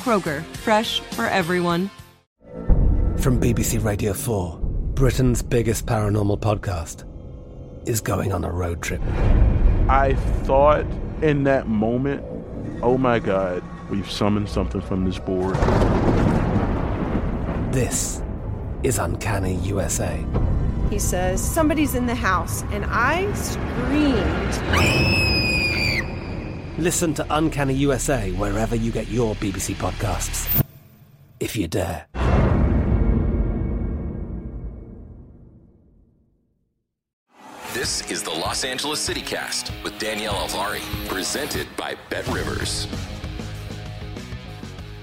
Kroger, fresh for everyone. From BBC Radio 4, Britain's biggest paranormal podcast is going on a road trip. I thought in that moment, oh my God, we've summoned something from this board. This is Uncanny USA. He says, Somebody's in the house, and I screamed. Listen to Uncanny USA wherever you get your BBC podcasts, if you dare. This is the Los Angeles City Cast with Danielle Alvari, presented by Bet Rivers.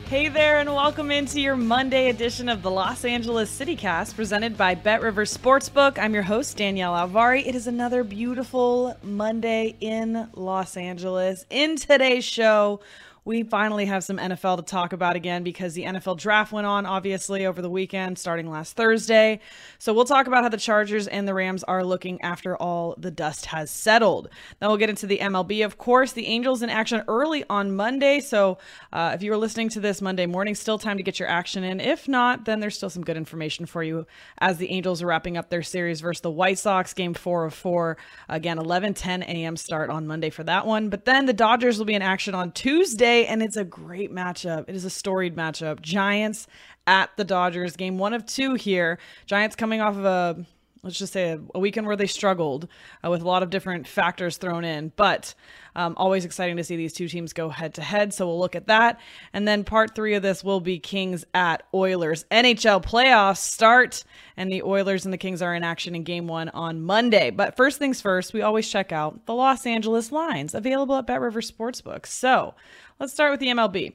Hey there, and welcome into your Monday edition of the Los Angeles CityCast, presented by Bet Rivers Sportsbook. I'm your host, Danielle Alvari. It is another beautiful Monday in Los Angeles. In today's show, we finally have some NFL to talk about again because the NFL draft went on, obviously, over the weekend, starting last Thursday. So we'll talk about how the Chargers and the Rams are looking after all the dust has settled. Then we'll get into the MLB, of course. The Angels in action early on Monday. So uh, if you were listening to this Monday morning, still time to get your action in. If not, then there's still some good information for you as the Angels are wrapping up their series versus the White Sox, game four of four. Again, 11 10 a.m. start on Monday for that one. But then the Dodgers will be in action on Tuesday and it's a great matchup. It is a storied matchup. Giants at the Dodgers, game one of two here. Giants coming off of a let's just say a, weekend where they struggled uh, with a lot of different factors thrown in, but um, always exciting to see these two teams go head to head. So we'll look at that. And then part three of this will be Kings at Oilers. NHL playoffs start, and the Oilers and the Kings are in action in game one on Monday. But first things first, we always check out the Los Angeles lines available at Bet River Sportsbook. So let's start with the MLB.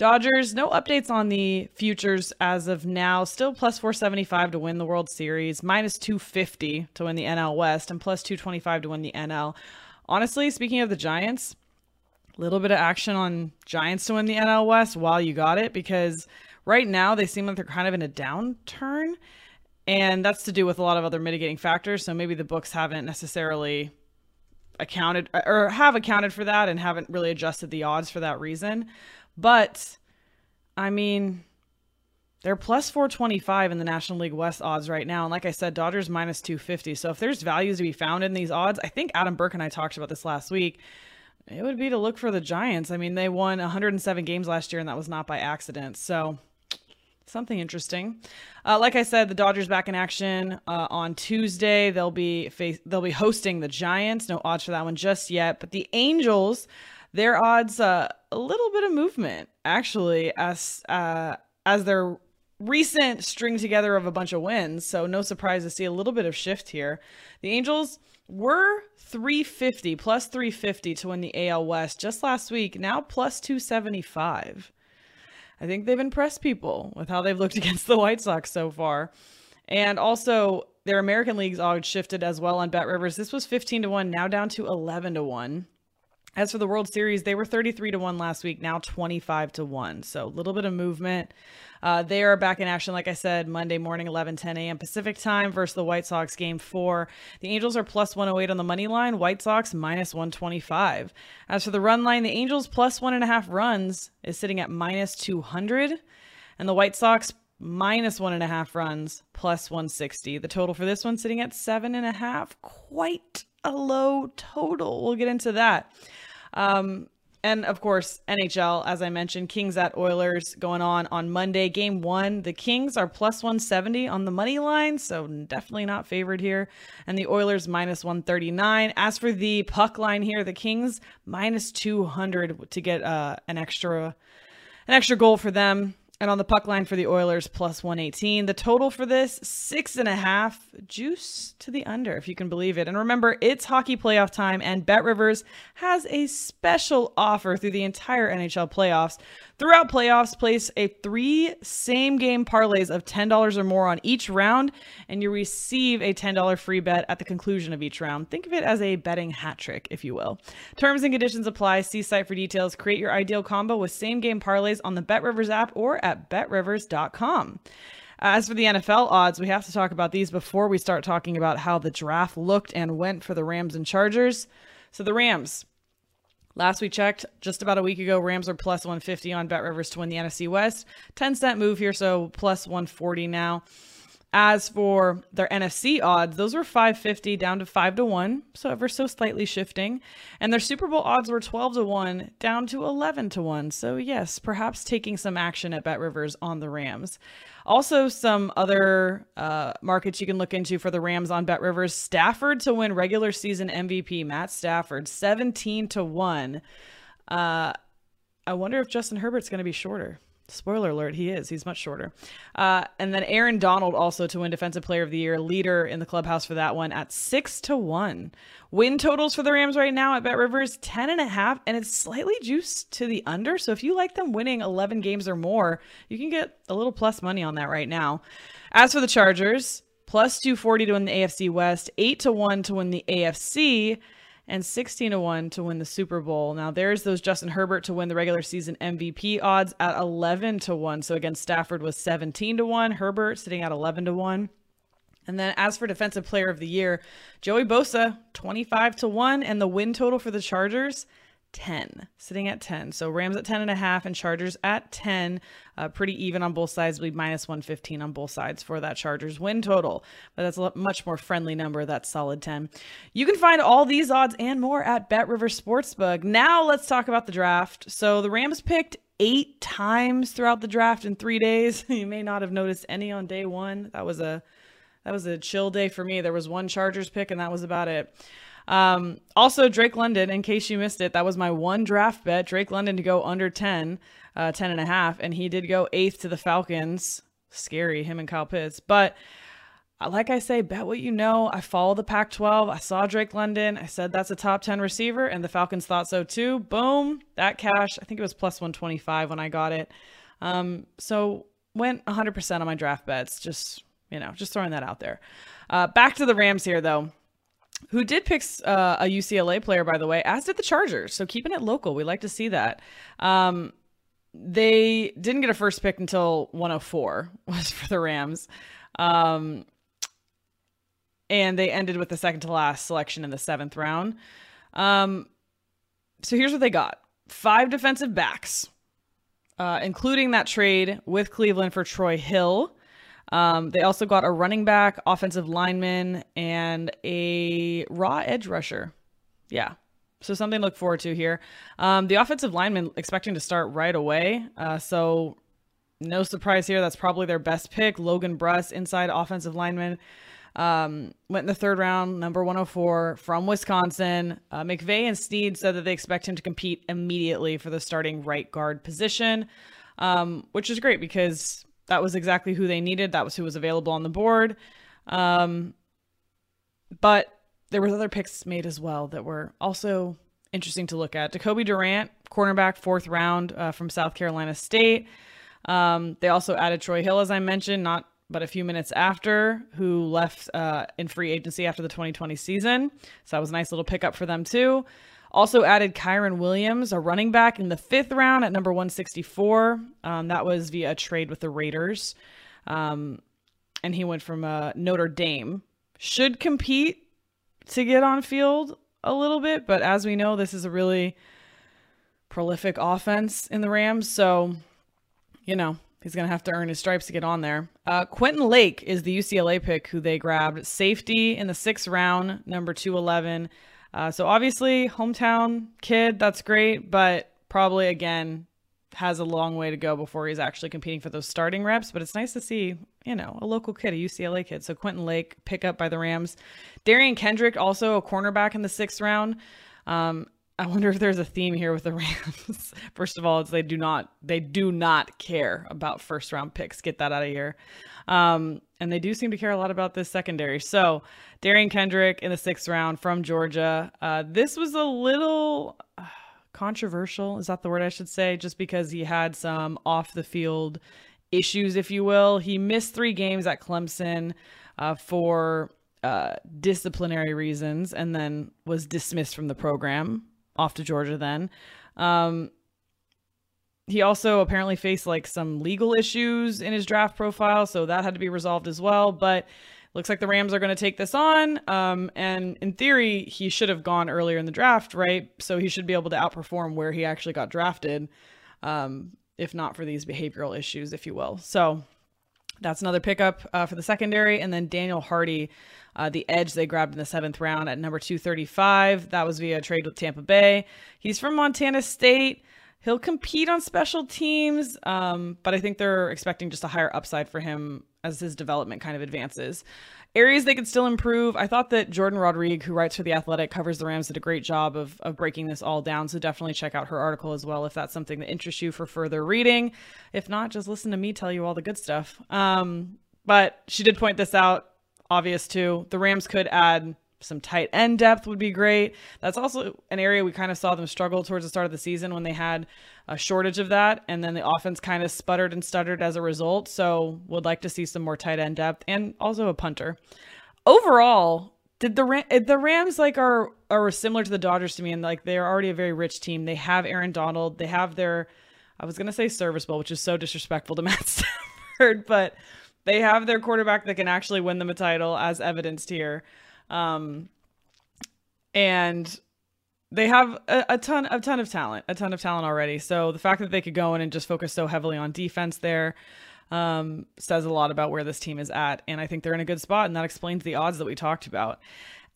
Dodgers, no updates on the futures as of now. Still plus 475 to win the World Series, minus 250 to win the NL West, and plus 225 to win the NL. Honestly, speaking of the Giants, a little bit of action on Giants to win the NL West while you got it, because right now they seem like they're kind of in a downturn. And that's to do with a lot of other mitigating factors. So maybe the books haven't necessarily accounted or have accounted for that and haven't really adjusted the odds for that reason. But I mean, they're plus 425 in the National League West odds right now. And like I said, Dodgers minus 250. So if there's values to be found in these odds, I think Adam Burke and I talked about this last week. It would be to look for the Giants. I mean, they won 107 games last year, and that was not by accident. So something interesting. Uh, like I said, the Dodgers back in action uh, on Tuesday. They'll be face- they'll be hosting the Giants. No odds for that one just yet. But the Angels, their odds uh, a little bit of movement actually as uh, as their recent string together of a bunch of wins. So no surprise to see a little bit of shift here. The Angels were 350 plus 350 to win the AL West just last week. Now plus 275. I think they've impressed people with how they've looked against the White Sox so far. And also, their American League's odds shifted as well on Bet Rivers. This was 15 to 1, now down to 11 to 1. As for the World Series, they were 33 to 1 last week, now 25 to 1. So a little bit of movement. Uh, they are back in action, like I said, Monday morning, 11 10 a.m. Pacific time versus the White Sox game four. The Angels are plus 108 on the money line, White Sox minus 125. As for the run line, the Angels plus one and a half runs is sitting at minus 200, and the White Sox minus one and a half runs plus 160. The total for this one sitting at seven and a half. Quite a low total. We'll get into that. Um, and of course, NHL, as I mentioned, Kings at Oilers going on on Monday. Game one, the Kings are plus 170 on the money line, so definitely not favored here. And the Oilers minus 139. As for the puck line here, the Kings minus 200 to get uh, an extra an extra goal for them. And on the puck line for the Oilers, plus 118. The total for this, six and a half. Juice to the under, if you can believe it. And remember, it's hockey playoff time, and Bet Rivers has a special offer through the entire NHL playoffs. Throughout playoffs, place a three same game parlays of $10 or more on each round, and you receive a $10 free bet at the conclusion of each round. Think of it as a betting hat trick, if you will. Terms and conditions apply. See site for details. Create your ideal combo with same game parlays on the Bet Rivers app or at betrivers.com. As for the NFL odds, we have to talk about these before we start talking about how the draft looked and went for the Rams and Chargers. So the Rams, Last we checked, just about a week ago, Rams are plus 150 on Bet Rivers to win the NFC West. 10 cent move here, so plus 140 now. As for their NFC odds, those were 550 down to 5 to 1, so ever so slightly shifting. And their Super Bowl odds were 12 to 1 down to 11 to 1. So, yes, perhaps taking some action at Bet Rivers on the Rams. Also, some other uh, markets you can look into for the Rams on Bet Rivers. Stafford to win regular season MVP, Matt Stafford, 17 to 1. Uh, I wonder if Justin Herbert's going to be shorter. Spoiler alert, he is. He's much shorter. Uh, and then Aaron Donald also to win Defensive Player of the Year, leader in the clubhouse for that one at six to one. Win totals for the Rams right now at Bet Rivers ten and a half, and it's slightly juiced to the under. So if you like them winning 11 games or more, you can get a little plus money on that right now. As for the Chargers, plus 240 to win the AFC West, eight to one to win the AFC and 16 to 1 to win the Super Bowl. Now there's those Justin Herbert to win the regular season MVP odds at 11 to 1. So again, Stafford was 17 to 1, Herbert sitting at 11 to 1. And then as for defensive player of the year, Joey Bosa 25 to 1 and the win total for the Chargers 10, sitting at 10. So Rams at 10 and a half and Chargers at 10. Uh, pretty even on both sides. We minus 115 on both sides for that Chargers win total. But that's a much more friendly number. That's solid 10. You can find all these odds and more at Bet River Sportsbook. Now let's talk about the draft. So the Rams picked eight times throughout the draft in three days. you may not have noticed any on day one. That was a that was a chill day for me. There was one Chargers pick and that was about it. Um, also, Drake London, in case you missed it, that was my one draft bet. Drake London to go under 10, uh, 10 and a half, and he did go eighth to the Falcons. Scary, him and Kyle Pitts. But uh, like I say, bet what you know. I follow the Pac 12. I saw Drake London. I said that's a top 10 receiver, and the Falcons thought so too. Boom, that cash. I think it was plus 125 when I got it. Um, so went 100% on my draft bets. Just, you know, just throwing that out there. Uh, back to the Rams here, though who did pick uh, a UCLA player, by the way, as did the Chargers. So keeping it local, we like to see that. Um, they didn't get a first pick until 104 was for the Rams. Um, and they ended with the second to last selection in the seventh round. Um, so here's what they got five defensive backs, uh, including that trade with Cleveland for Troy Hill. Um, they also got a running back, offensive lineman, and a raw edge rusher. Yeah. So something to look forward to here. Um, the offensive lineman expecting to start right away. Uh, so no surprise here. That's probably their best pick. Logan Bruss, inside offensive lineman. Um, went in the third round, number 104 from Wisconsin. Uh, McVay and Snead said that they expect him to compete immediately for the starting right guard position, um, which is great because that was exactly who they needed. That was who was available on the board. Um, but there was other picks made as well that were also interesting to look at. Decobie Durant, cornerback, fourth round uh, from South Carolina State. Um, they also added Troy Hill, as I mentioned, not but a few minutes after, who left uh, in free agency after the 2020 season. So that was a nice little pickup for them too. Also added Kyren Williams, a running back, in the fifth round at number 164. Um, that was via a trade with the Raiders. Um, and he went from uh, Notre Dame. Should compete to get on field a little bit, but as we know, this is a really prolific offense in the Rams. So, you know, he's going to have to earn his stripes to get on there. Uh, Quentin Lake is the UCLA pick who they grabbed. Safety in the sixth round, number 211. Uh, so obviously, hometown kid, that's great, but probably again has a long way to go before he's actually competing for those starting reps. But it's nice to see, you know, a local kid, a UCLA kid. So Quentin Lake, pick up by the Rams. Derion Kendrick, also a cornerback in the sixth round. Um, I wonder if there's a theme here with the Rams. First of all, they do not they do not care about first round picks. Get that out of here. Um, and they do seem to care a lot about this secondary. So, Derion Kendrick in the sixth round from Georgia. Uh, this was a little uh, controversial. Is that the word I should say? Just because he had some off the field issues, if you will. He missed three games at Clemson uh, for uh, disciplinary reasons and then was dismissed from the program off to Georgia then. Um, he also apparently faced like some legal issues in his draft profile, so that had to be resolved as well. But looks like the Rams are going to take this on. Um, and in theory, he should have gone earlier in the draft, right? So he should be able to outperform where he actually got drafted, um, if not for these behavioral issues, if you will. So that's another pickup uh, for the secondary. And then Daniel Hardy, uh, the edge they grabbed in the seventh round at number 235. That was via trade with Tampa Bay. He's from Montana State. He'll compete on special teams, um, but I think they're expecting just a higher upside for him as his development kind of advances. Areas they could still improve. I thought that Jordan Rodrigue, who writes for The Athletic, covers the Rams, did a great job of, of breaking this all down. So definitely check out her article as well if that's something that interests you for further reading. If not, just listen to me tell you all the good stuff. Um, but she did point this out, obvious too. The Rams could add some tight end depth would be great. That's also an area we kind of saw them struggle towards the start of the season when they had a shortage of that, and then the offense kind of sputtered and stuttered as a result. So, would like to see some more tight end depth and also a punter. Overall, did the Ram- the Rams like are are similar to the Dodgers to me, and like they're already a very rich team. They have Aaron Donald. They have their I was gonna say serviceable, which is so disrespectful to Matt Stafford, but they have their quarterback that can actually win them a title, as evidenced here. Um, and they have a, a, ton a ton of talent, a ton of talent already. So the fact that they could go in and just focus so heavily on defense there um, says a lot about where this team is at, and I think they're in a good spot, and that explains the odds that we talked about.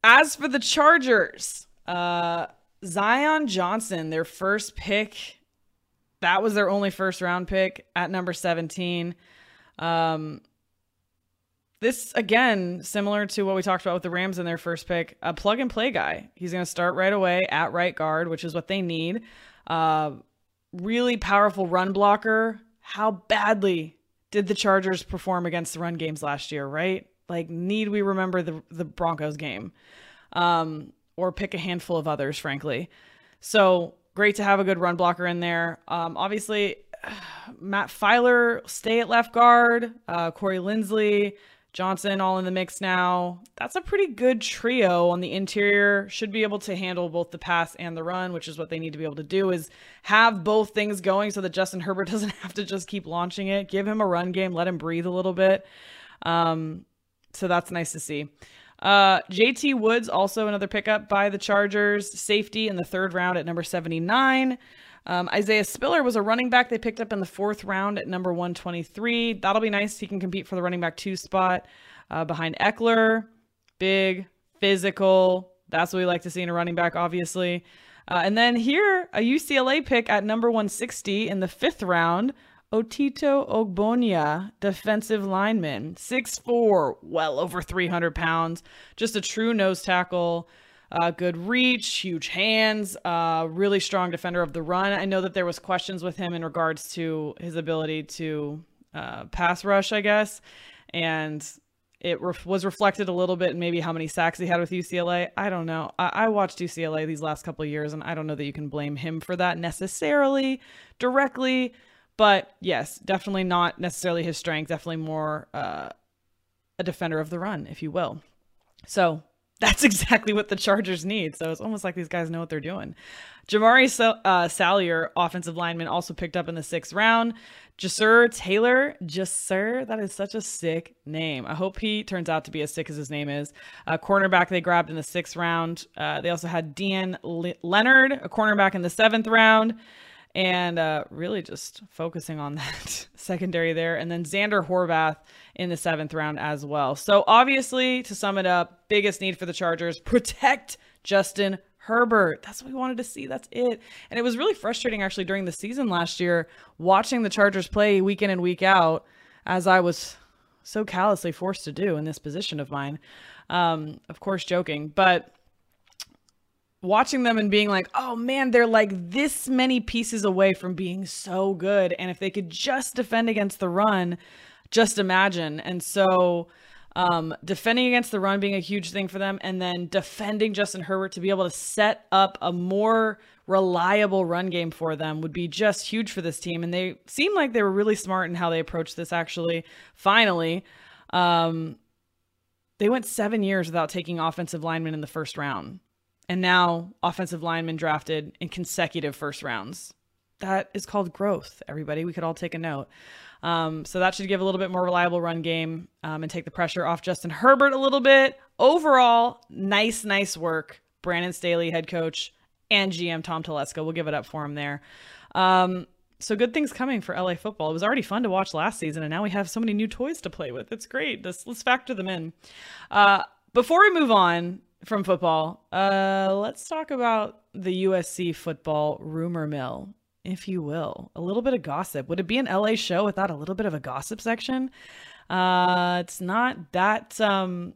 As for the Chargers, uh, Zion Johnson, their first pick, that was their only first round pick at number 17. Um, this again similar to what we talked about with the Rams in their first pick, a plug and play guy. He's going to start right away at right guard, which is what they need. Uh, really powerful run blocker. How badly did the Chargers perform against the run games last year? Right? Like, need we remember the the Broncos game, um, or pick a handful of others? Frankly, so great to have a good run blocker in there. Um, obviously, Matt Feiler stay at left guard. Uh, Corey Linsley Johnson all in the mix now. That's a pretty good trio on the interior. Should be able to handle both the pass and the run, which is what they need to be able to do is have both things going so that Justin Herbert doesn't have to just keep launching it. Give him a run game, let him breathe a little bit. Um, so that's nice to see. Uh, JT Woods, also another pickup by the Chargers. Safety in the third round at number 79. Um, Isaiah Spiller was a running back they picked up in the fourth round at number 123. That'll be nice. He can compete for the running back two spot uh, behind Ekeler. Big, physical. That's what we like to see in a running back, obviously. Uh, and then here, a UCLA pick at number 160 in the fifth round. Otito Ogbonnia, defensive lineman, 6'4, well over 300 pounds, just a true nose tackle. Uh, good reach, huge hands, uh, really strong defender of the run. I know that there was questions with him in regards to his ability to uh, pass rush, I guess, and it re- was reflected a little bit in maybe how many sacks he had with UCLA. I don't know. I, I watched UCLA these last couple years, and I don't know that you can blame him for that necessarily directly. But yes, definitely not necessarily his strength. Definitely more uh, a defender of the run, if you will. So that's exactly what the Chargers need. So it's almost like these guys know what they're doing. Jamaree uh, Salyer, offensive lineman, also picked up in the sixth round. Ja'Sir Taylor, Ja'Sir, that is such a sick name. I hope he turns out to be as sick as his name is. A cornerback they grabbed in the sixth round. Uh, they also had Dean Le- Leonard, a cornerback in the seventh round and uh, really just focusing on that secondary there. And then Xander Horvath in the seventh round as well. So, obviously, to sum it up, biggest need for the Chargers protect Justin Herbert. That's what we wanted to see. That's it. And it was really frustrating actually during the season last year watching the Chargers play week in and week out as I was so callously forced to do in this position of mine. Um, of course, joking, but watching them and being like, oh man, they're like this many pieces away from being so good. And if they could just defend against the run, just imagine. And so, um, defending against the run being a huge thing for them, and then defending Justin Herbert to be able to set up a more reliable run game for them would be just huge for this team. And they seem like they were really smart in how they approached this, actually, finally. Um, they went seven years without taking offensive linemen in the first round and now offensive linemen drafted in consecutive first rounds. That is called growth, everybody. We could all take a note. Um, so that should give a little bit more reliable run game um, and take the pressure off Justin Herbert a little bit. Overall, nice, nice work. Brandon Staley, head coach, and GM Tom Telesco. We'll give it up for him there. Um, so good things coming for LA football. It was already fun to watch last season, and now we have so many new toys to play with. It's great. Let's, let's factor them in. Uh, before we move on, from football. Uh, let's talk about the USC football rumor mill, if you will. A little bit of gossip. Would it be an LA show without a little bit of a gossip section? Uh, it's not that. Um,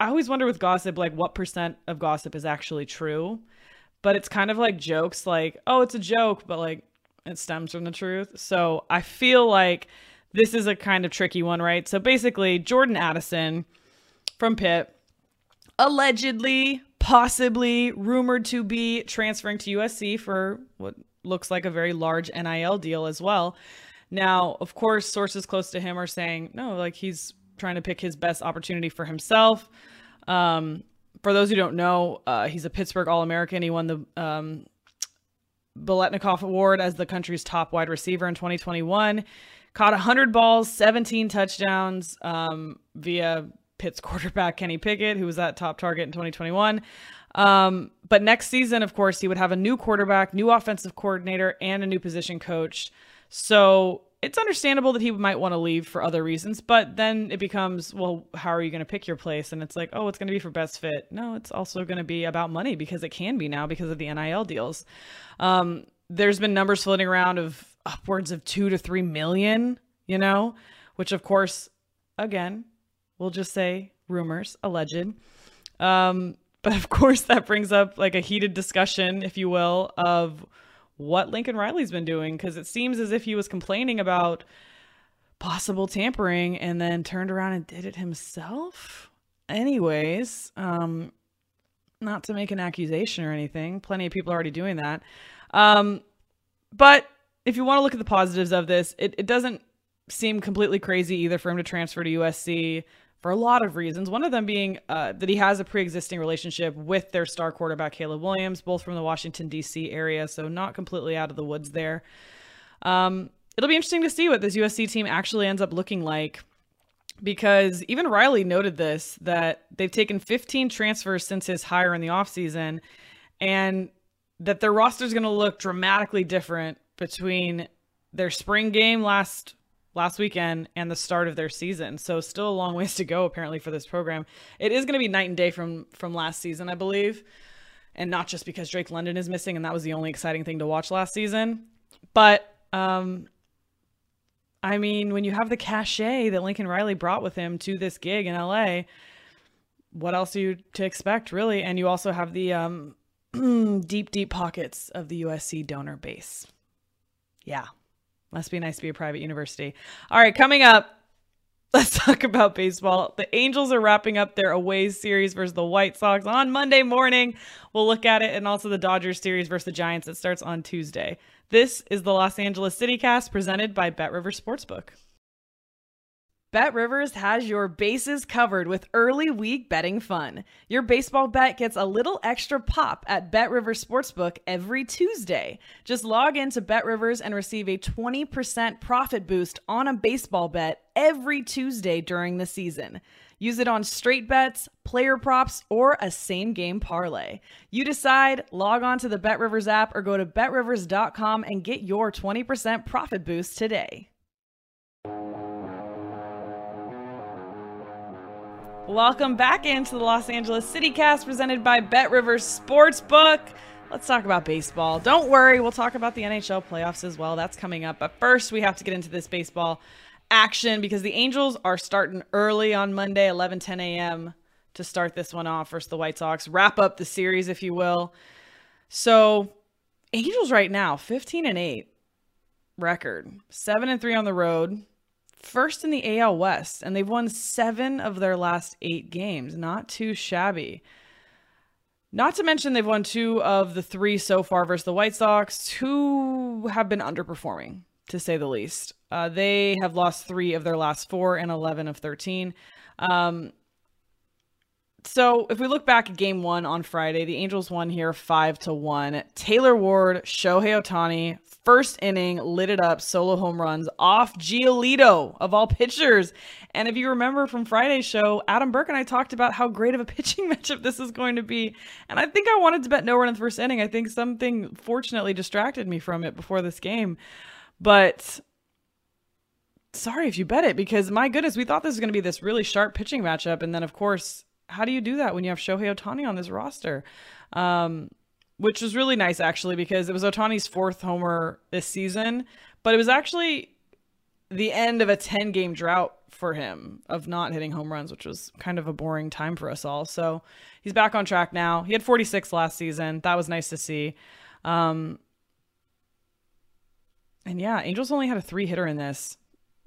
I always wonder with gossip, like what percent of gossip is actually true. But it's kind of like jokes, like, oh, it's a joke, but like it stems from the truth. So I feel like this is a kind of tricky one, right? So basically, Jordan Addison from Pitt allegedly, possibly rumored to be transferring to USC for what looks like a very large NIL deal as well. Now, of course, sources close to him are saying, no, like he's trying to pick his best opportunity for himself. Um, for those who don't know, uh, he's a Pittsburgh All American. He won the um, Award as the country's top wide receiver in 2021. Caught 100 balls, 17 touchdowns um, via Pitt's quarterback Kenny Pickett, who was that top target in 2021. Um, but next season, of course, he would have a new quarterback, new offensive coordinator, and a new position coach. So it's understandable that he might want to leave for other reasons, but then it becomes, well, how are you going to pick your place? And it's like, oh, it's going to be for best fit. No, it's also going to be about money because it can be now because of the NIL deals. Um, there's been numbers floating around of upwards of two to three million, you know, which of course, again, We'll just say rumors, alleged. Um, but of course, that brings up like a heated discussion, if you will, of what Lincoln Riley's been doing because it seems as if he was complaining about possible tampering and then turned around and did it himself. Anyways, um, not to make an accusation or anything, plenty of people are already doing that. Um, but if you want to look at the positives of this, it, it doesn't seem completely crazy either for him to transfer to USC for a lot of reasons. One of them being uh, that he has a pre existing relationship with their star quarterback, Caleb Williams, both from the Washington, D.C. area. So, not completely out of the woods there. Um, it'll be interesting to see what this USC team actually ends up looking like because even Riley noted this that they've taken 15 transfers since his hire in the offseason and that their roster is going to look dramatically different between their spring game last last weekend and the start of their season. So still a long ways to go apparently for this program. It is going to be night and day from from last season, I believe. And not just because Drake London is missing and that was the only exciting thing to watch last season, but um I mean, when you have the cachet that Lincoln Riley brought with him to this gig in LA, what else are you to expect, really? And you also have the um, deep, deep pockets of the USC donor base. Yeah, must be nice to be a private university. All right, coming up, let's talk about baseball. The Angels are wrapping up their away series versus the White Sox on Monday morning. We'll look at it, and also the Dodgers series versus the Giants that starts on Tuesday. This is the Los Angeles CityCast presented by Bet River Sportsbook. Bet Rivers has your bases covered with early week betting fun. Your baseball bet gets a little extra pop at Bet Rivers Sportsbook every Tuesday. Just log into Bet Rivers and receive a 20% profit boost on a baseball bet every Tuesday during the season. Use it on straight bets, player props, or a same game parlay. You decide, log on to the Bet Rivers app or go to betrivers.com and get your 20% profit boost today. Welcome back into the Los Angeles City Cast presented by Bet Rivers Sportsbook. Let's talk about baseball. Don't worry, we'll talk about the NHL playoffs as well. That's coming up. But first, we have to get into this baseball action because the Angels are starting early on Monday, 11 10 a.m. to start this one off versus the White Sox. Wrap up the series, if you will. So, Angels right now, 15 and 8 record, 7 and 3 on the road, first in the AL West, and they've won seven of their last eight games. Not too shabby. Not to mention, they've won two of the three so far versus the White Sox, who have been underperforming, to say the least. Uh, they have lost three of their last four and 11 of 13. Um, so if we look back at game one on Friday, the Angels won here five to one. Taylor Ward, Shohei Ohtani, first inning, lit it up, solo home runs off Giolito of all pitchers. And if you remember from Friday's show, Adam Burke and I talked about how great of a pitching matchup this is going to be. And I think I wanted to bet no run in the first inning. I think something fortunately distracted me from it before this game. But sorry if you bet it because my goodness, we thought this was going to be this really sharp pitching matchup. And then, of course, how do you do that when you have Shohei Ohtani on this roster? Um, which was really nice actually because it was Ohtani's fourth homer this season, but it was actually the end of a 10 game drought for him of not hitting home runs, which was kind of a boring time for us all. So he's back on track now. He had 46 last season. That was nice to see. Um, and yeah, Angels only had a three hitter in this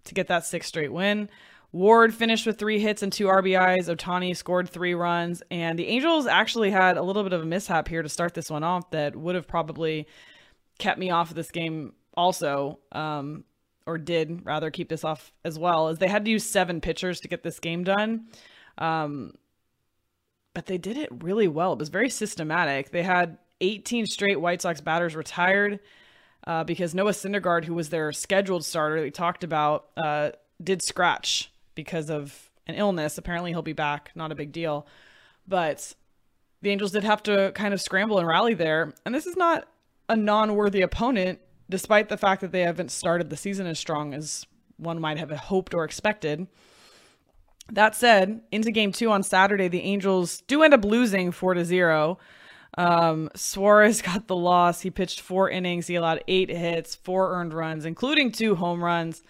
to get that six straight win. Ward finished with three hits and two RBIs. Ohtani scored three runs. And the Angels actually had a little bit of a mishap here to start this one off that would have probably kept me off of this game also, um, or did rather keep this off as well, as they had to use seven pitchers to get this game done. Um, but they did it really well. It was very systematic. They had 18 straight White Sox batters retired uh, because Noah Syndergaard, who was their scheduled starter, they talked about, uh, did scratch because of an illness. Apparently, he'll be back. Not a big deal. But the Angels did have to kind of scramble and rally there. And this is not a non worthy opponent, despite the fact that they haven't started the season as strong as one might have hoped or expected. That said, into game two on Saturday, the Angels do end up losing four to zero. Um, Suarez got the loss. He pitched four innings. He allowed eight hits, four earned runs, including two home runs.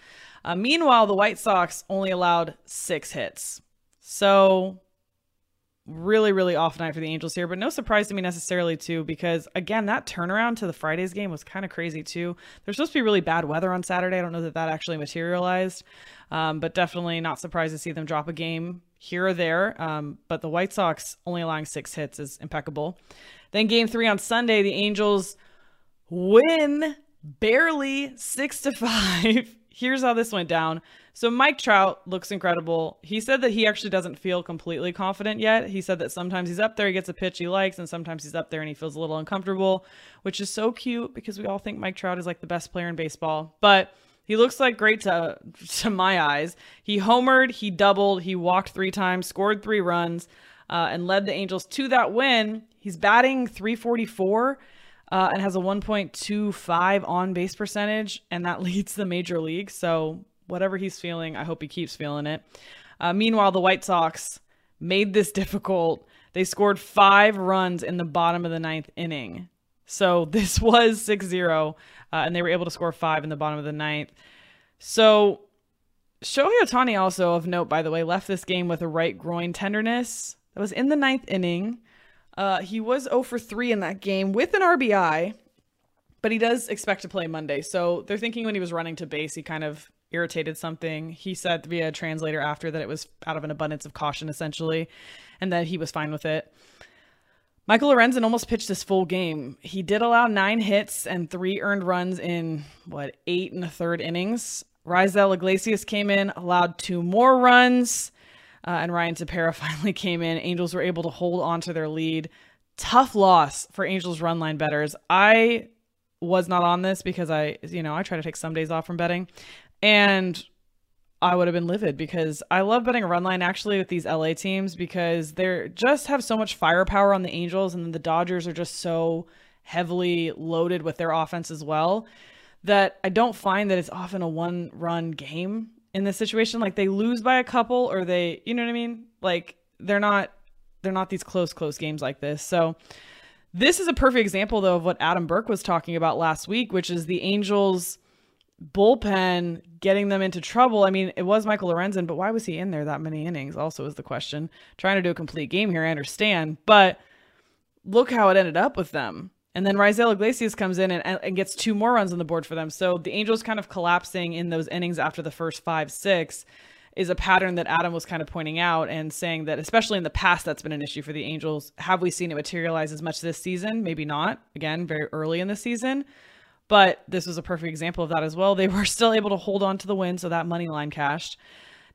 Uh, meanwhile, the White Sox only allowed six hits. So, really, really off night for the Angels here, but no surprise to me necessarily, too, because again, that turnaround to the Friday's game was kind of crazy, too. There's supposed to be really bad weather on Saturday. I don't know that that actually materialized, um, but definitely not surprised to see them drop a game here or there. Um, but the White Sox only allowing six hits is impeccable. Then, game three on Sunday, the Angels win barely six to five here's how this went down. So Mike Trout looks incredible. He said that he actually doesn't feel completely confident yet. He said that sometimes he's up there, he gets a pitch he likes, and sometimes he's up there and he feels a little uncomfortable, which is so cute because we all think Mike Trout is like the best player in baseball. But he looks like great to to my eyes. He homered, he doubled, he walked three times, scored three runs, uh, and led the Angels to that win. He's batting 344 uh, and has a 1.25 on base percentage, and that leads the major league. So whatever he's feeling, I hope he keeps feeling it. Uh, meanwhile, the White Sox made this difficult. They scored five runs in the bottom of the ninth inning. So this was 6 0, uh, and they were able to score five in the bottom of the ninth. So Shohei Ohtani, also of note, by the way, left this game with a right groin tenderness. That was in the ninth inning. Uh, he was 0 for 3 in that game with an RBI, but he does expect to play Monday. So they're thinking when he was running to base, he kind of irritated something. He said via translator after that it was out of an abundance of caution, essentially, and that he was fine with it. Michael Lorenzen almost pitched his full game. He did allow nine hits and three earned runs in what eight and a third innings. Raisel Iglesias came in, allowed two more runs, uh, and Ryan Tepera finally came in. Angels were able to hold on to their lead. Tough loss for Angels run line betters. I was not on this because I, you know, I try to take some days off from betting. And I would have been livid because I love betting a run line actually with these LA teams because they're just have so much firepower on the Angels and the Dodgers are just so heavily loaded with their offense as well that I don't find that it's often a one run game in this situation. Like they lose by a couple or they, you know what I mean? Like they're not they're not these close close games like this. So this is a perfect example though of what Adam Burke was talking about last week, which is the Angels bullpen getting them into trouble. I mean, it was Michael Lorenzen, but why was he in there that many innings? Also, is the question. Trying to do a complete game here, I understand, but look how it ended up with them. And then Raisel Iglesias comes in and, and gets two more runs on the board for them. So the Angels kind of collapsing in those innings after the first five, six is a pattern that Adam was kind of pointing out and saying that, especially in the past, that's been an issue for the Angels. Have we seen it materialize as much this season? Maybe not. Again, very early in the season. But this was a perfect example of that as well. They were still able to hold on to the win, so that money line cashed.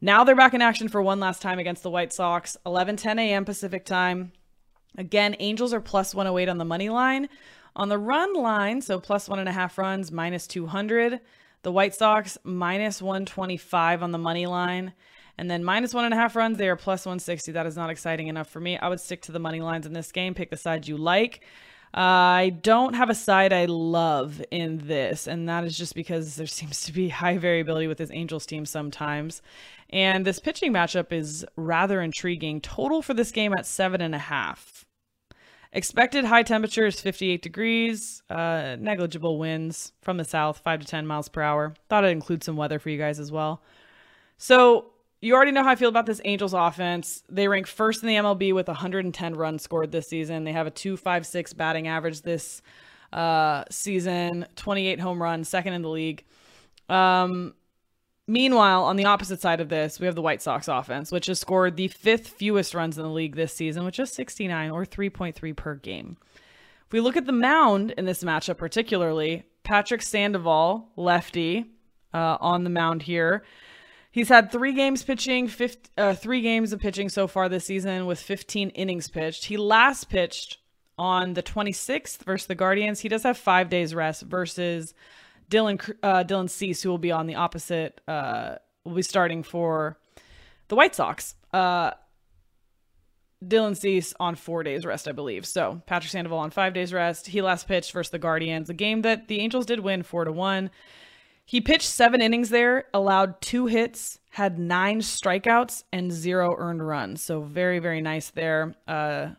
Now they're back in action for one last time against the White Sox, 11 10 a.m. Pacific time. Again, Angels are plus 108 on the money line. On the run line, so plus one and a half runs, minus 200. The White Sox, minus 125 on the money line. And then minus one and a half runs, they are plus 160. That is not exciting enough for me. I would stick to the money lines in this game. Pick the side you like. I don't have a side I love in this, and that is just because there seems to be high variability with this Angels team sometimes. And this pitching matchup is rather intriguing. Total for this game at seven and a half. Expected high temperature is 58 degrees. Uh, negligible winds from the south, 5 to 10 miles per hour. Thought I'd include some weather for you guys as well. So, you already know how I feel about this Angels offense. They rank first in the MLB with 110 runs scored this season. They have a 256 batting average this uh, season, 28 home runs, second in the league. Um, Meanwhile, on the opposite side of this, we have the White Sox offense, which has scored the fifth fewest runs in the league this season, with just 69 or 3.3 per game. If we look at the mound in this matchup, particularly, Patrick Sandoval, lefty, uh, on the mound here. He's had three games pitching, 50, uh, three games of pitching so far this season with 15 innings pitched. He last pitched on the 26th versus the Guardians. He does have five days rest versus Dylan uh, Dylan Cease, who will be on the opposite, uh, will be starting for the White Sox. Uh, Dylan Cease on four days rest, I believe. So Patrick Sandoval on five days rest. He last pitched versus the Guardians, a game that the Angels did win four to one. He pitched seven innings there, allowed two hits, had nine strikeouts, and zero earned runs. So very, very nice there. Uh,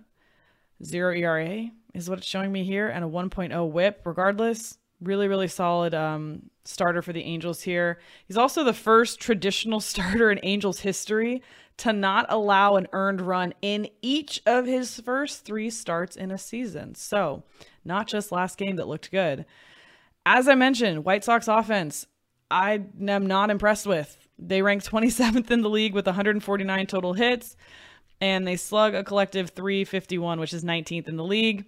zero ERA is what it's showing me here, and a 1.0 whip. Regardless, really, really solid um, starter for the Angels here. He's also the first traditional starter in Angels history to not allow an earned run in each of his first three starts in a season. So, not just last game that looked good. As I mentioned, White Sox offense, I am not impressed with. They rank 27th in the league with 149 total hits, and they slug a collective 351, which is 19th in the league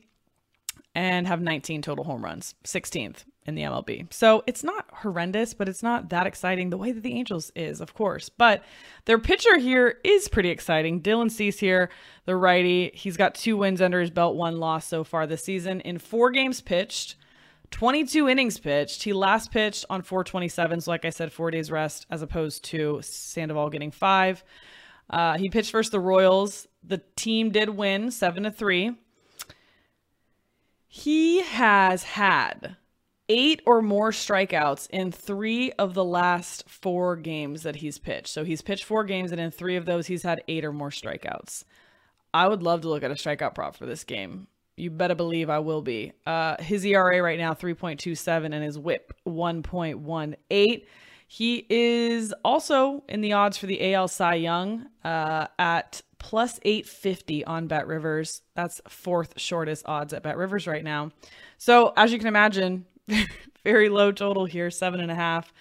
and have 19 total home runs, 16th in the MLB. So it's not horrendous, but it's not that exciting the way that the Angels is, of course. But their pitcher here is pretty exciting. Dylan Cease here, the righty. He's got two wins under his belt, one loss so far this season in four games pitched. 22 innings pitched. He last pitched on 427, so like I said, four days rest as opposed to Sandoval getting five. Uh, he pitched versus the Royals. The team did win seven to three. He has had eight or more strikeouts in three of the last four games that he's pitched. So he's pitched four games, and in three of those, he's had eight or more strikeouts. I would love to look at a strikeout prop for this game. You better believe I will be. Uh, his ERA right now, 3.27, and his whip, 1.18. He is also in the odds for the AL Cy Young uh, at plus 850 on Bet Rivers. That's fourth shortest odds at Bet Rivers right now. So, as you can imagine, very low total here, seven and a half.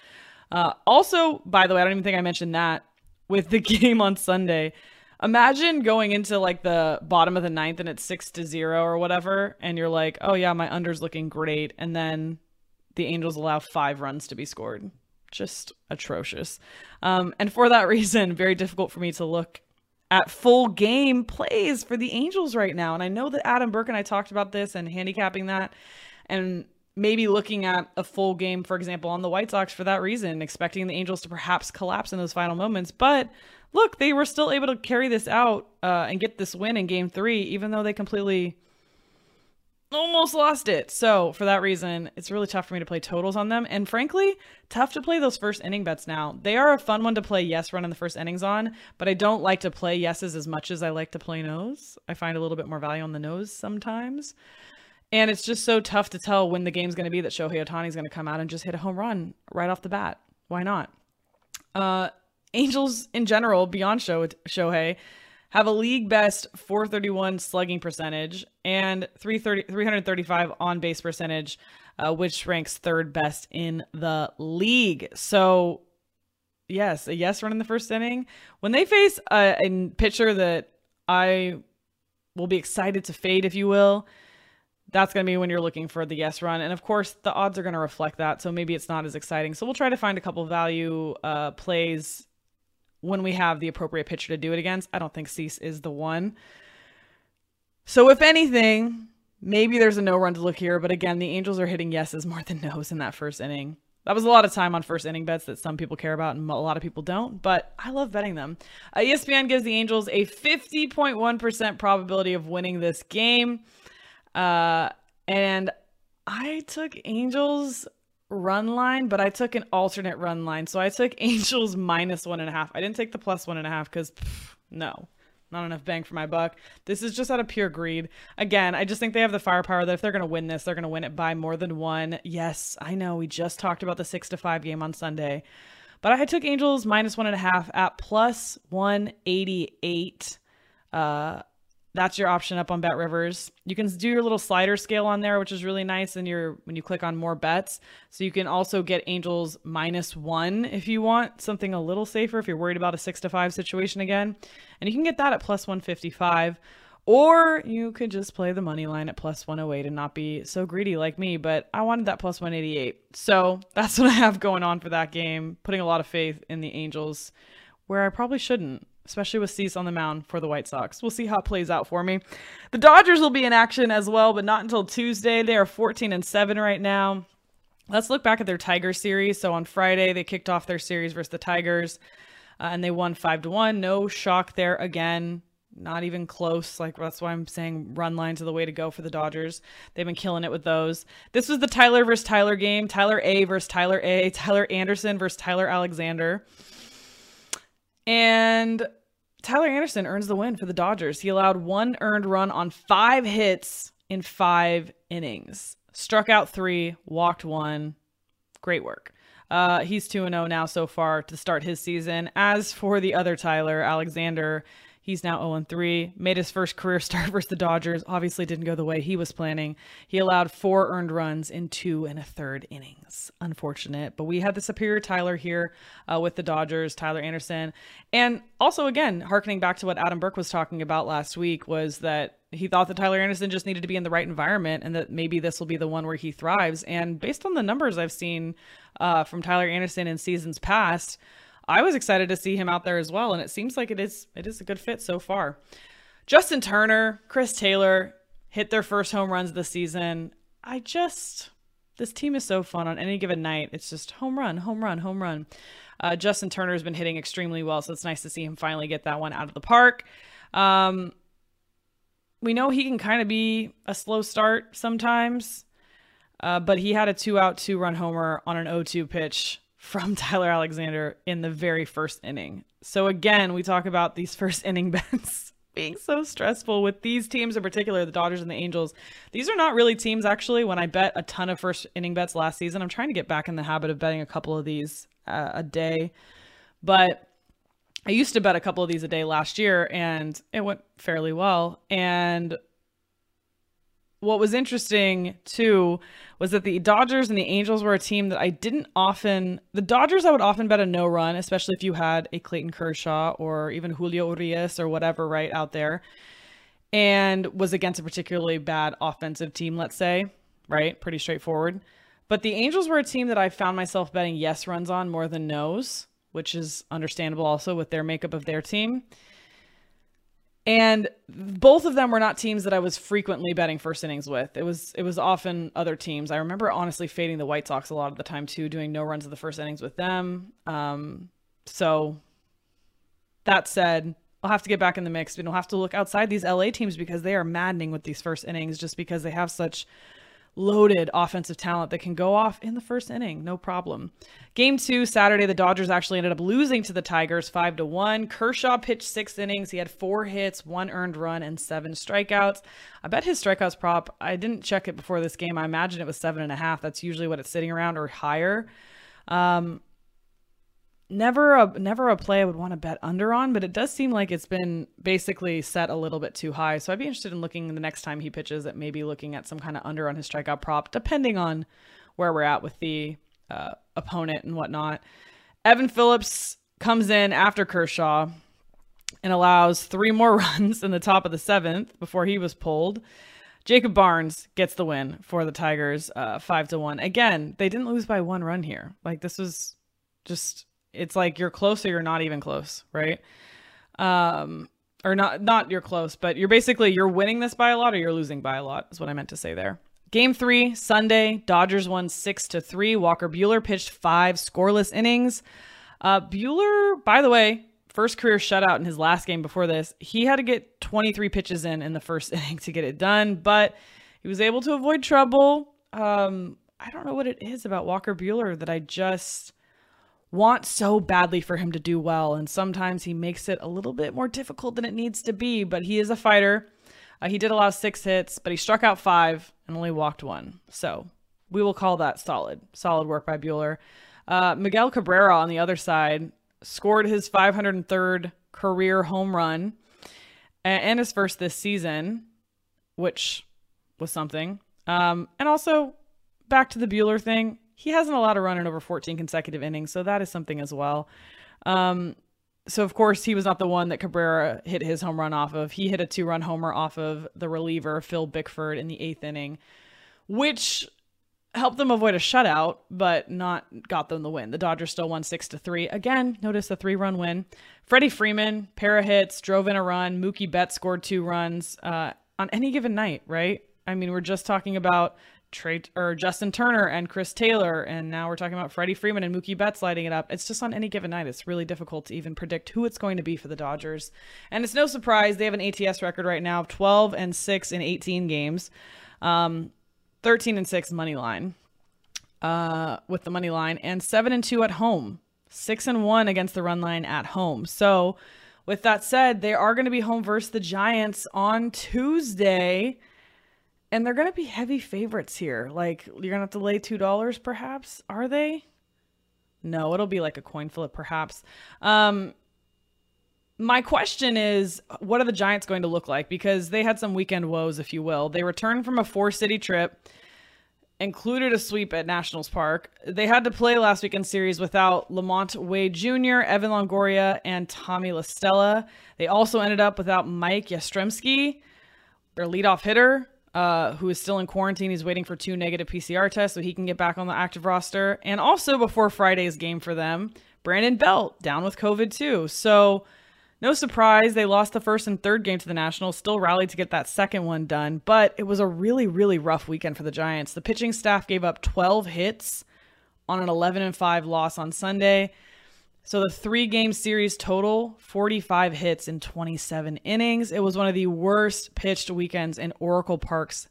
Uh, also, by the way, I don't even think I mentioned that with the game on Sunday. Imagine going into like the bottom of the ninth and it's six to zero or whatever, and you're like, oh yeah, my under's looking great. And then the Angels allow five runs to be scored just atrocious. Um, and for that reason, very difficult for me to look at full game plays for the Angels right now. And I know that Adam Burke and I talked about this and handicapping that and maybe looking at a full game, for example, on the White Sox for that reason, expecting the Angels to perhaps collapse in those final moments. But look, they were still able to carry this out uh, and get this win in game three, even though they completely almost lost it. So for that reason, it's really tough for me to play totals on them. And frankly, tough to play those first inning bets now. They are a fun one to play yes run in the first innings on, but I don't like to play yeses as much as I like to play nose. I find a little bit more value on the nose sometimes. And it's just so tough to tell when the game's going to be that Shohei Ohtani is going to come out and just hit a home run right off the bat. Why not? Uh, Angels in general, beyond Shohei, have a league best 431 slugging percentage and 335 on base percentage, uh, which ranks third best in the league. So, yes, a yes run in the first inning. When they face a, a pitcher that I will be excited to fade, if you will, that's going to be when you're looking for the yes run. And of course, the odds are going to reflect that. So maybe it's not as exciting. So we'll try to find a couple value uh, plays when we have the appropriate pitcher to do it against. I don't think Cease is the one. So if anything, maybe there's a no run to look here. But again, the Angels are hitting yeses more than nos in that first inning. That was a lot of time on first inning bets that some people care about and a lot of people don't, but I love betting them. Uh, ESPN gives the Angels a 50.1% probability of winning this game. Uh, and I took Angels run line, but I took an alternate run line. So I took Angels minus one and a half. I didn't take the plus one and a half because no, not enough bang for my buck. This is just out of pure greed. Again, I just think they have the firepower that if they're going to win this, they're going to win it by more than one. Yes, I know we just talked about the six to five game on Sunday, but I took Angels minus one and a half at plus 188. Uh, that's your option up on Bet Rivers. You can do your little slider scale on there, which is really nice. And you're when you click on more bets, so you can also get Angels minus one if you want something a little safer. If you're worried about a six to five situation again, and you can get that at plus one fifty five. Or you could just play the money line at plus 108 and not be so greedy like me, but I wanted that plus 188. So that's what I have going on for that game, putting a lot of faith in the Angels, where I probably shouldn't especially with Cease on the mound for the White Sox. We'll see how it plays out for me. The Dodgers will be in action as well, but not until Tuesday. They are 14 and 7 right now. Let's look back at their Tiger series. So on Friday, they kicked off their series versus the Tigers, uh, and they won 5 to 1. No shock there again. Not even close. Like that's why I'm saying run lines are the way to go for the Dodgers. They've been killing it with those. This was the Tyler versus Tyler game. Tyler A versus Tyler A. Tyler Anderson versus Tyler Alexander. And Tyler Anderson earns the win for the Dodgers. He allowed one earned run on five hits in five innings, struck out three, walked one. Great work. Uh, he's 2 0 now so far to start his season. As for the other Tyler, Alexander, He's now 0 3, made his first career start versus the Dodgers. Obviously, didn't go the way he was planning. He allowed four earned runs in two and a third innings. Unfortunate. But we had the superior Tyler here uh, with the Dodgers, Tyler Anderson. And also, again, harkening back to what Adam Burke was talking about last week, was that he thought that Tyler Anderson just needed to be in the right environment and that maybe this will be the one where he thrives. And based on the numbers I've seen uh, from Tyler Anderson in seasons past, I was excited to see him out there as well, and it seems like it is it is a good fit so far. Justin Turner, Chris Taylor hit their first home runs this season. I just this team is so fun on any given night. It's just home run, home run, home run. Uh, Justin Turner has been hitting extremely well, so it's nice to see him finally get that one out of the park. Um, we know he can kind of be a slow start sometimes, uh, but he had a two out, two run homer on an 0 2 pitch from Tyler Alexander in the very first inning. So again, we talk about these first inning bets being so stressful with these teams in particular, the Dodgers and the Angels. These are not really teams actually. When I bet a ton of first inning bets last season, I'm trying to get back in the habit of betting a couple of these uh, a day. But I used to bet a couple of these a day last year and it went fairly well. And what was interesting too was that the Dodgers and the Angels were a team that I didn't often. The Dodgers I would often bet a no run, especially if you had a Clayton Kershaw or even Julio Urias or whatever right out there, and was against a particularly bad offensive team. Let's say, right, pretty straightforward. But the Angels were a team that I found myself betting yes runs on more than no's, which is understandable also with their makeup of their team. And both of them were not teams that I was frequently betting first innings with. It was it was often other teams. I remember honestly fading the White Sox a lot of the time too, doing no runs of the first innings with them. Um, so that said, I'll have to get back in the mix, but we'll have to look outside these LA teams because they are maddening with these first innings just because they have such loaded offensive talent that can go off in the first inning, no problem. Game two, Saturday, the Dodgers actually ended up losing to the Tigers five to one. Kershaw pitched six innings. He had four hits, one earned run, and seven strikeouts. I bet his strikeouts prop, I didn't check it before this game. I imagine it was seven and a half. That's usually what it's sitting around or higher. Um, never a never a play I would want to bet under on, but it does seem like it's been basically set a little bit too high. So I'd be interested in looking the next time he pitches at maybe looking at some kind of under on his strikeout prop, depending on where we're at with the uh, opponent and whatnot. Evan Phillips comes in after Kershaw and allows three more runs in the top of the seventh before he was pulled. Jacob Barnes gets the win for the Tigers, uh, five to one. Again, they didn't lose by one run here. Like this was just it's like you're close or you're not even close, right? Um, or not not you're close, but you're basically you're winning this by a lot or you're losing by a lot is what I meant to say there. Game three, Sunday, Dodgers won six to three. Walker Buehler pitched five scoreless innings. Uh, Buehler, by the way, first career shutout in his last game before this. He had to get 23 pitches in in the first inning to get it done, but he was able to avoid trouble. Um, I don't know what it is about Walker Buehler that I just want so badly for him to do well. And sometimes he makes it a little bit more difficult than it needs to be, but he is a fighter. Uh, he did allow six hits, but he struck out five and only walked one. So we will call that solid. Solid work by Buehler. Uh, Miguel Cabrera on the other side scored his 503rd career home run and his first this season, which was something. Um, and also back to the Bueller thing he hasn't allowed a run in over 14 consecutive innings, so that is something as well. Um, so of course he was not the one that Cabrera hit his home run off of. He hit a two-run homer off of the reliever Phil Bickford in the eighth inning, which helped them avoid a shutout, but not got them the win. The Dodgers still won six to three. Again, notice the three-run win. Freddie Freeman, pair of hits, drove in a run. Mookie Betts scored two runs uh, on any given night, right? I mean, we're just talking about Trea or Justin Turner and Chris Taylor, and now we're talking about Freddie Freeman and Mookie Betts lighting it up. It's just on any given night. It's really difficult to even predict who it's going to be for the Dodgers. And it's no surprise they have an ATS record right now of 12 and 6 in 18 games, um, 13 and 6 money line uh, with the money line, and 7 and 2 at home, 6 and 1 against the run line at home. So, with that said, they are going to be home versus the Giants on Tuesday and they're going to be heavy favorites here. Like you're going to have to lay $2 perhaps, are they? No, it'll be like a coin flip perhaps. Um my question is what are the Giants going to look like because they had some weekend woes if you will. They returned from a four city trip included a sweep at Nationals Park. They had to play last weekend series without LaMonte Wade Jr., Evan Longoria, and Tommy La Stella. They also ended up without Mike Yastrzemski, their leadoff hitter uh, who is still in quarantine. He's waiting for two negative PCR tests so he can get back on the active roster. And also before Friday's game for them, Brandon Belt down with COVID too. So no surprise, they lost the first and third game to the Nationals, still rallied to get that second one done. But it was a really, really rough weekend for the Giants. The pitching staff gave up 12 hits on an 11 and 5 loss on Sunday. So the three game series total 45 hits in 27 innings. It was one of the worst pitched weekends in Oracle Park's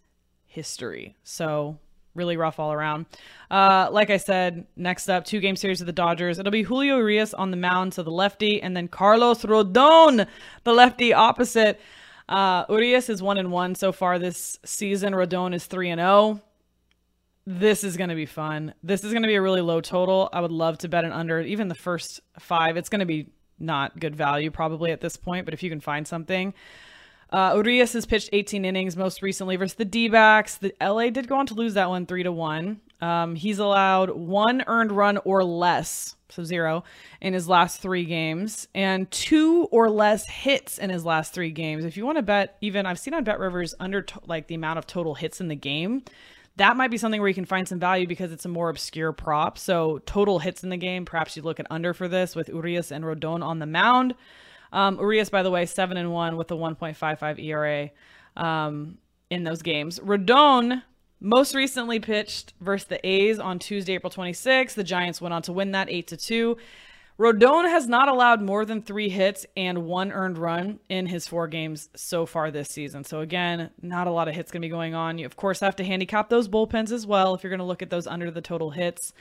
history. So really rough all around. Uh, like I said, next up, two game series with the Dodgers. It'll be Julio Urias on the mound to the lefty, and then Carlos Rodon, the lefty opposite. Uh, Urias is one and one so far this season. Rodon is three and zero. Oh this is going to be fun. This is going to be a really low total. I would love to bet an under, even the first five. It's going to be not good value probably at this point, but if you can find something. Uh, Urias has pitched 18 innings most recently versus the D backs. The LA did go on to lose that one 3 to 1. Um, he's allowed one earned run or less, so zero, in his last three games, and two or less hits in his last three games. If you want to bet, even I've seen on Bet Rivers under to, like the amount of total hits in the game that might be something where you can find some value because it's a more obscure prop. So total hits in the game, perhaps you look at under for this with Urias and Rodon on the mound. Um, Urias, by the way, seven and one with a 1.55 ERA um, in those games. Rodon most recently pitched versus the A's on Tuesday, April 26th. The Giants went on to win that eight to two. Rodon has not allowed more than three hits and one earned run in his four games so far this season. So, again, not a lot of hits going to be going on. You, of course, have to handicap those bullpens as well if you're going to look at those under the total hits.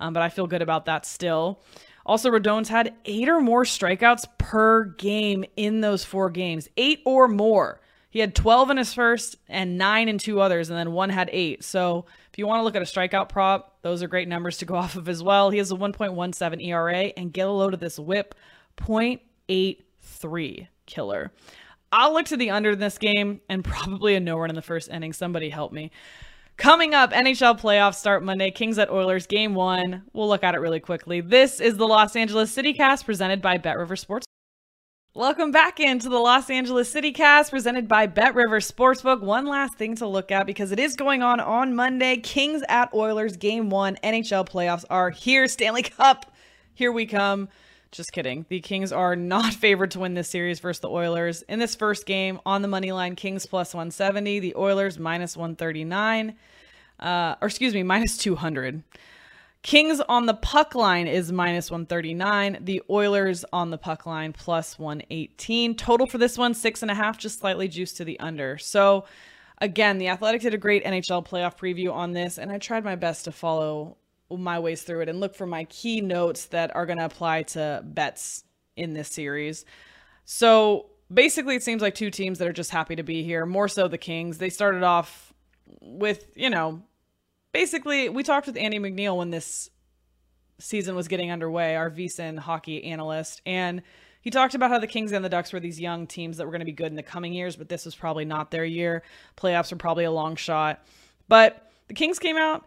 Um, but I feel good about that still. Also, Rodon's had eight or more strikeouts per game in those four games, eight or more. He had 12 in his first and nine in two others, and then one had eight. So if you want to look at a strikeout prop, those are great numbers to go off of as well. He has a 1.17 ERA and get a load of this whip 0.83 killer. I'll look to the under in this game and probably a no run in the first inning. Somebody help me. Coming up, NHL playoffs start Monday. Kings at Oilers, game one. We'll look at it really quickly. This is the Los Angeles City Cast presented by Bet River Sports. Welcome back into the Los Angeles City Cast presented by Bet River Sportsbook. One last thing to look at because it is going on on Monday. Kings at Oilers game 1 NHL playoffs are here. Stanley Cup. Here we come. Just kidding. The Kings are not favored to win this series versus the Oilers. In this first game on the money line, Kings plus 170, the Oilers minus 139. Uh, or excuse me, minus 200. Kings on the puck line is minus 139. The Oilers on the puck line plus 118. Total for this one, six and a half, just slightly juiced to the under. So, again, the Athletic did a great NHL playoff preview on this, and I tried my best to follow my ways through it and look for my key notes that are going to apply to bets in this series. So, basically, it seems like two teams that are just happy to be here, more so the Kings. They started off with, you know, basically, we talked with Andy McNeil when this season was getting underway, our VSiN hockey analyst, and he talked about how the Kings and the Ducks were these young teams that were going to be good in the coming years, but this was probably not their year. Playoffs were probably a long shot. But the Kings came out,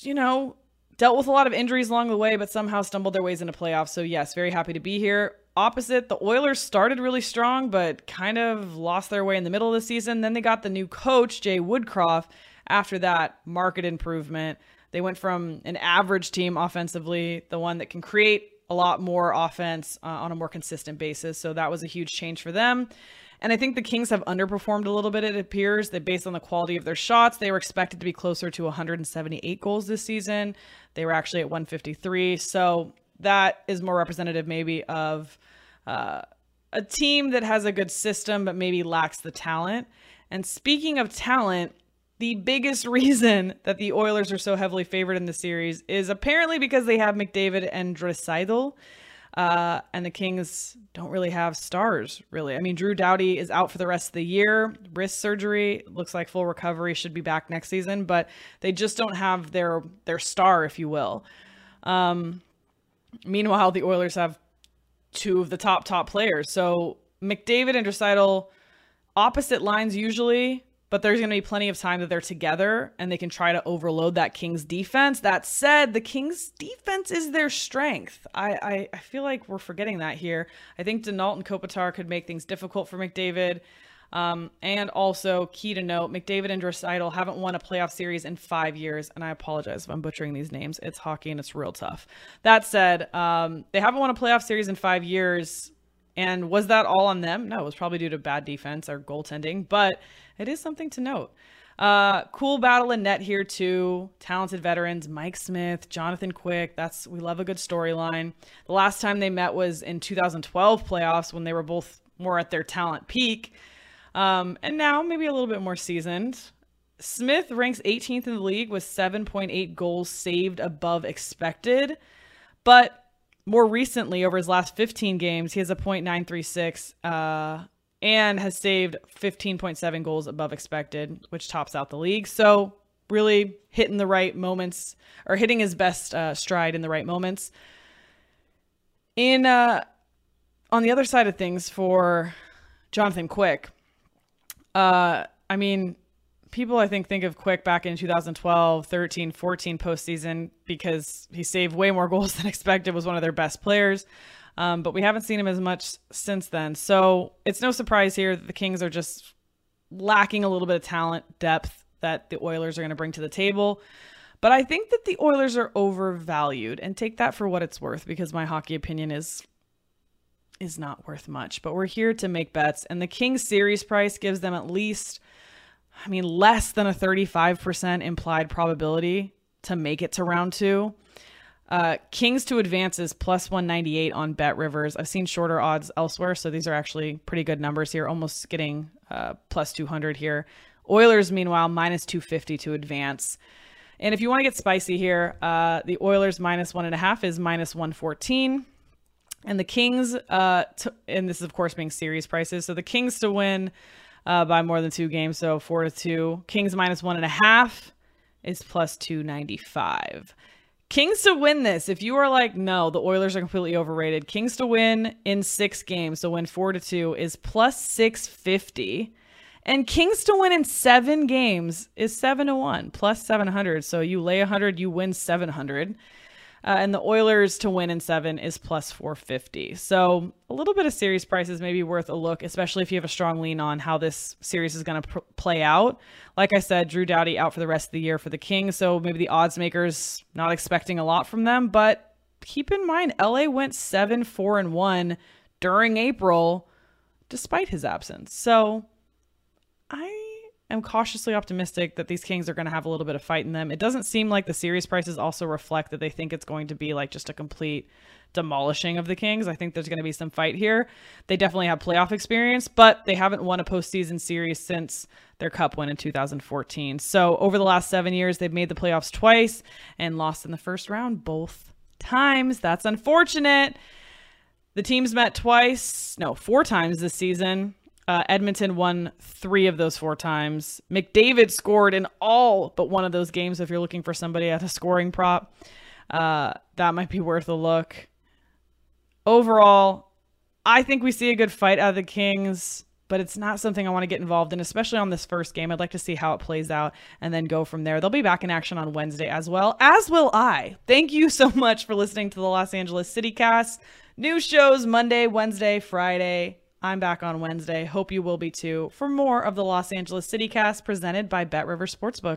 you know, dealt with a lot of injuries along the way, but somehow stumbled their ways into playoffs. So, yes, very happy to be here. Opposite, the Oilers started really strong, but kind of lost their way in the middle of the season. Then they got the new coach, Jay Woodcroft, after that, market improvement. They went from an average team offensively, the one that can create a lot more offense uh, on a more consistent basis. So that was a huge change for them. And I think the Kings have underperformed a little bit, it appears, that based on the quality of their shots, they were expected to be closer to 178 goals this season. They were actually at 153. So that is more representative, maybe, of uh, a team that has a good system, but maybe lacks the talent. And speaking of talent, the biggest reason that the Oilers are so heavily favored in the series is apparently because they have McDavid and Draisaitl. Uh, and the Kings don't really have stars, really. I mean, Drew Doughty is out for the rest of the year. Wrist surgery looks like full recovery should be back next season, but they just don't have their their star, if you will. Um, meanwhile, the Oilers have two of the top top players. So McDavid and Draisaitl, opposite lines usually but there's going to be plenty of time that they're together and they can try to overload that Kings defense. That said, the Kings defense is their strength. I, I, I feel like we're forgetting that here. I think Danault and Kopitar could make things difficult for McDavid. Um, and also, key to note, McDavid and Draisaitl haven't won a playoff series in five years. And I apologize if I'm butchering these names. It's hockey and it's real tough. That said, um, they haven't won a playoff series in five years. And was that all on them? No, it was probably due to bad defense or goaltending. But it is something to note. Uh, cool battle in net here too. Talented veterans, Mike Smith, Jonathan Quick. That's we love a good storyline. The last time they met was in 2012 playoffs when they were both more at their talent peak. Um, and now maybe a little bit more seasoned. Smith ranks 18th in the league with 7.8 goals saved above expected. But more recently, over his last 15 games, he has a .936 uh, and has saved 15.7 goals above expected, which tops out the league. So, really hitting the right moments or hitting his best uh, stride in the right moments. In uh, on the other side of things for Jonathan Quick, uh, I mean, people I think think of Quick back in 2012, 13, 14 postseason because he saved way more goals than expected, was one of their best players. Um, but we haven't seen him as much since then. So it's no surprise here that the Kings are just lacking a little bit of talent, depth that the Oilers are going to bring to the table. But I think that the Oilers are overvalued and take that for what it's worth because my hockey opinion is is not worth much. But we're here to make bets and the Kings series price gives them at least I mean less than a 35% implied probability to make it to round 2. Uh, Kings to advance is plus 198 on Bet Rivers. I've seen shorter odds elsewhere, so these are actually pretty good numbers here, almost getting uh, plus 200 here. Oilers, meanwhile, minus 250 to advance. And if you want to get spicy here, uh, the Oilers minus one and a half is minus 114. And the Kings, uh, and this is, of course, being series prices. So the Kings to win uh, by more than two games, so four to two. Kings minus one and a half is plus 295. Kings to win this. If you are like, no, the Oilers are completely overrated. Kings to win in six games, so win four to two, is plus 650. And Kings to win in seven games is seven to one plus 700. So you lay 100, you win 700. Uh, and the Oilers to win in seven is plus 450. So a little bit of series prices may be worth a look, especially if you have a strong lean on how this series is going to pr- play out. Like I said, Drew Doughty out for the rest of the year for the Kings. So maybe the odds makers not expecting a lot from them. But keep in mind, LA went seven, four, and one during April despite his absence. So I am cautiously optimistic that these Kings are going to have a little bit of fight in them. It doesn't seem like the series prices also reflect that they think it's going to be like just a complete demolishing of the Kings. I think there's going to be some fight here. They definitely have playoff experience, but they haven't won a postseason series since their cup win in 2014. So over the last seven years, they've made the playoffs twice and lost in the first round both times. That's unfortunate. The teams met twice, no, four times this season. Uh, Edmonton won three of those four times. McDavid scored in all but one of those games. If you're looking for somebody at a scoring prop, uh, that might be worth a look. Overall, I think we see a good fight out of the Kings, but it's not something I want to get involved in, especially on this first game. I'd like to see how it plays out and then go from there. They'll be back in action on Wednesday as well, as will I. Thank you so much for listening to the Los Angeles City Cast. New shows Monday, Wednesday, Friday. I'm back on Wednesday. Hope you will be too for more of the Los Angeles City Cast presented by Bet River Sportsbook.